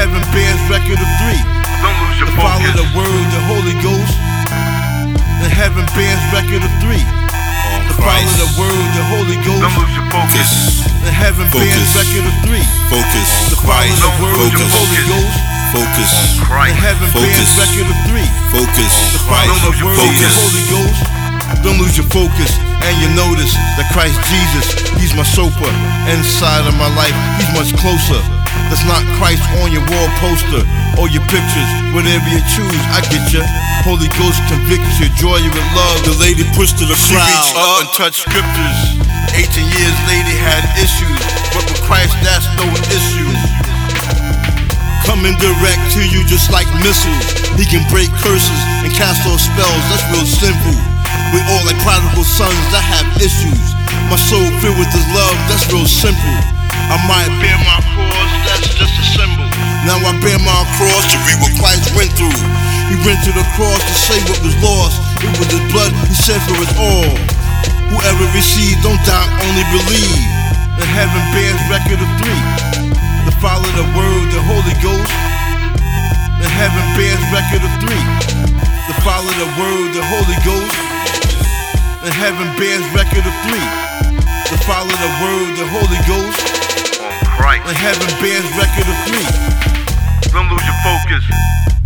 heaven bears record of three. Don't lose your The Father, focus. the Word, the Holy Ghost. The heaven bears record of three. On The Father, Christ. the Word, the Holy Ghost. Don't lose your focus. Focus. The heaven bears record of three. Focus. The On Father, the Word, the Holy Ghost. Focus. The Christ. heaven bears record of three. Focus. The Christ. Father, the lose your Word, the Holy Ghost. Don't lose your focus and you notice that Christ Jesus, He's my sofa inside of my life. He's much closer. That's not Christ on your wall poster or your pictures, whatever you choose. I get you. Holy Ghost convicts you, joy you with love. The lady pushed to the She reached up and touched scriptures. 18 years lady had issues, but with Christ that's no issue. Coming direct to you just like missiles. He can break curses and cast all spells, that's real simple. We all like prodigal sons that have issues. My soul filled with his love, that's real simple. I might bear my bear my cross to read what Christ went through. He went to the cross to save what was lost. It was his blood he shed for us all. Whoever receives, don't doubt, only believe. The heaven bears record of three. The Father, the Word, the Holy Ghost. The heaven bears record of three. The Father, the Word, the Holy Ghost. The heaven bears record of three. The Father, the Word, the Holy Ghost. On Christ. The heaven bears record of three. Don't lose your focus.